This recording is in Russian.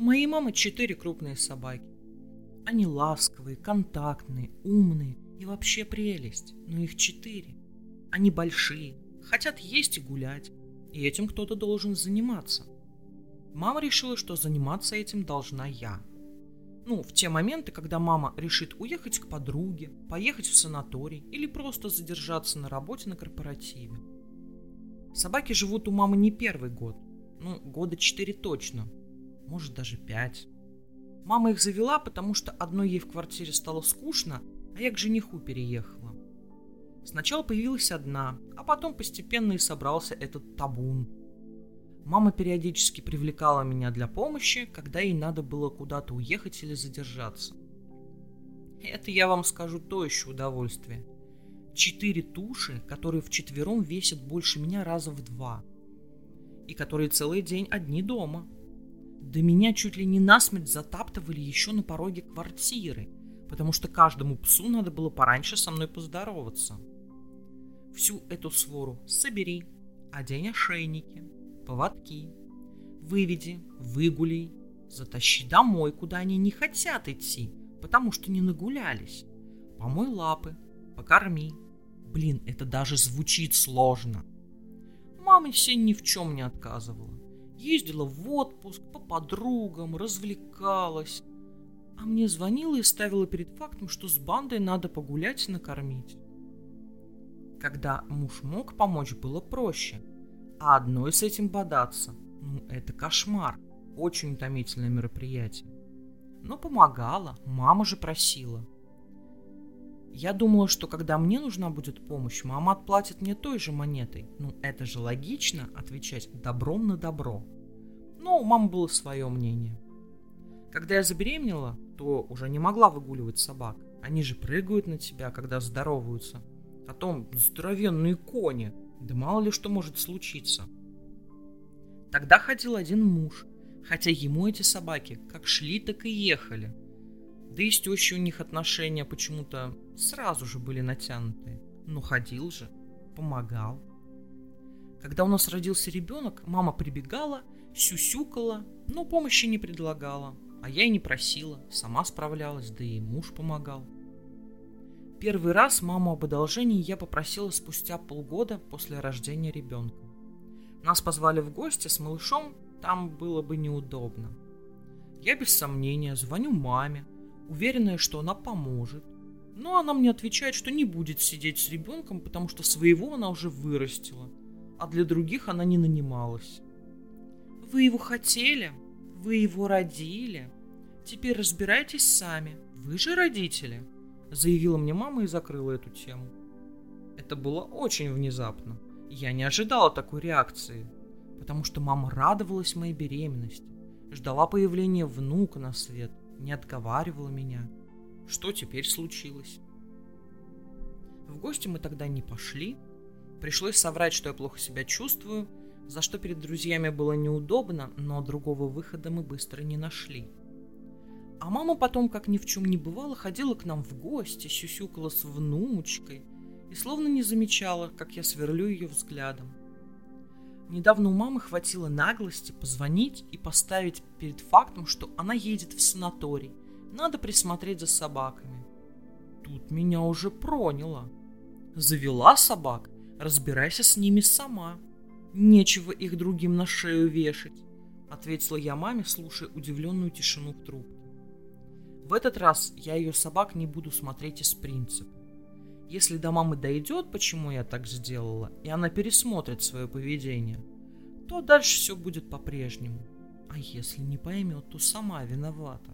моей мамы четыре крупные собаки. Они ласковые, контактные, умные и вообще прелесть, но их четыре. Они большие, хотят есть и гулять, и этим кто-то должен заниматься. Мама решила, что заниматься этим должна я. Ну, в те моменты, когда мама решит уехать к подруге, поехать в санаторий или просто задержаться на работе на корпоративе. Собаки живут у мамы не первый год, ну, года четыре точно, может даже пять. Мама их завела, потому что одной ей в квартире стало скучно, а я к жениху переехала. Сначала появилась одна, а потом постепенно и собрался этот табун. Мама периодически привлекала меня для помощи, когда ей надо было куда-то уехать или задержаться. Это, я вам скажу, то еще удовольствие. Четыре туши, которые вчетвером весят больше меня раза в два. И которые целый день одни дома. Да меня чуть ли не насмерть затаптывали еще на пороге квартиры, потому что каждому псу надо было пораньше со мной поздороваться. Всю эту свору собери, одень ошейники, поводки, выведи, выгули, затащи домой, куда они не хотят идти, потому что не нагулялись. Помой лапы, покорми. Блин, это даже звучит сложно. Мама все ни в чем не отказывала. Ездила в отпуск по подругам, развлекалась. А мне звонила и ставила перед фактом, что с бандой надо погулять и накормить. Когда муж мог помочь, было проще. А одной с этим бодаться, ну, это кошмар. Очень утомительное мероприятие. Но помогала, мама же просила. Я думала, что когда мне нужна будет помощь, мама отплатит мне той же монетой. Ну, это же логично отвечать добром на добро. Но у мамы было свое мнение. Когда я забеременела, то уже не могла выгуливать собак. Они же прыгают на тебя, когда здороваются. Потом здоровенные кони. Да мало ли что может случиться. Тогда ходил один муж, хотя ему эти собаки как шли, так и ехали. Да и с тещей у них отношения почему-то сразу же были натянутые. Но ходил же, помогал. Когда у нас родился ребенок, мама прибегала, сюсюкала, но помощи не предлагала. А я и не просила, сама справлялась, да и муж помогал. Первый раз маму об одолжении я попросила спустя полгода после рождения ребенка. Нас позвали в гости с малышом, там было бы неудобно. Я без сомнения звоню маме, уверенная, что она поможет. Но она мне отвечает, что не будет сидеть с ребенком, потому что своего она уже вырастила, а для других она не нанималась. Вы его хотели, вы его родили. Теперь разбирайтесь сами. Вы же родители, заявила мне мама и закрыла эту тему. Это было очень внезапно. Я не ожидала такой реакции, потому что мама радовалась моей беременности, ждала появления внука на свет, не отговаривала меня. Что теперь случилось? В гости мы тогда не пошли. Пришлось соврать, что я плохо себя чувствую, за что перед друзьями было неудобно, но другого выхода мы быстро не нашли. А мама потом, как ни в чем не бывало, ходила к нам в гости, сюсюкала с внучкой и словно не замечала, как я сверлю ее взглядом. Недавно у мамы хватило наглости позвонить и поставить перед фактом, что она едет в санаторий. Надо присмотреть за собаками. Тут меня уже проняло. Завела собак, разбирайся с ними сама. Нечего их другим на шею вешать, ответила я маме, слушая удивленную тишину в трубке. В этот раз я ее собак не буду смотреть из принципа. Если до мамы дойдет, почему я так сделала, и она пересмотрит свое поведение, то дальше все будет по-прежнему. А если не поймет, то сама виновата.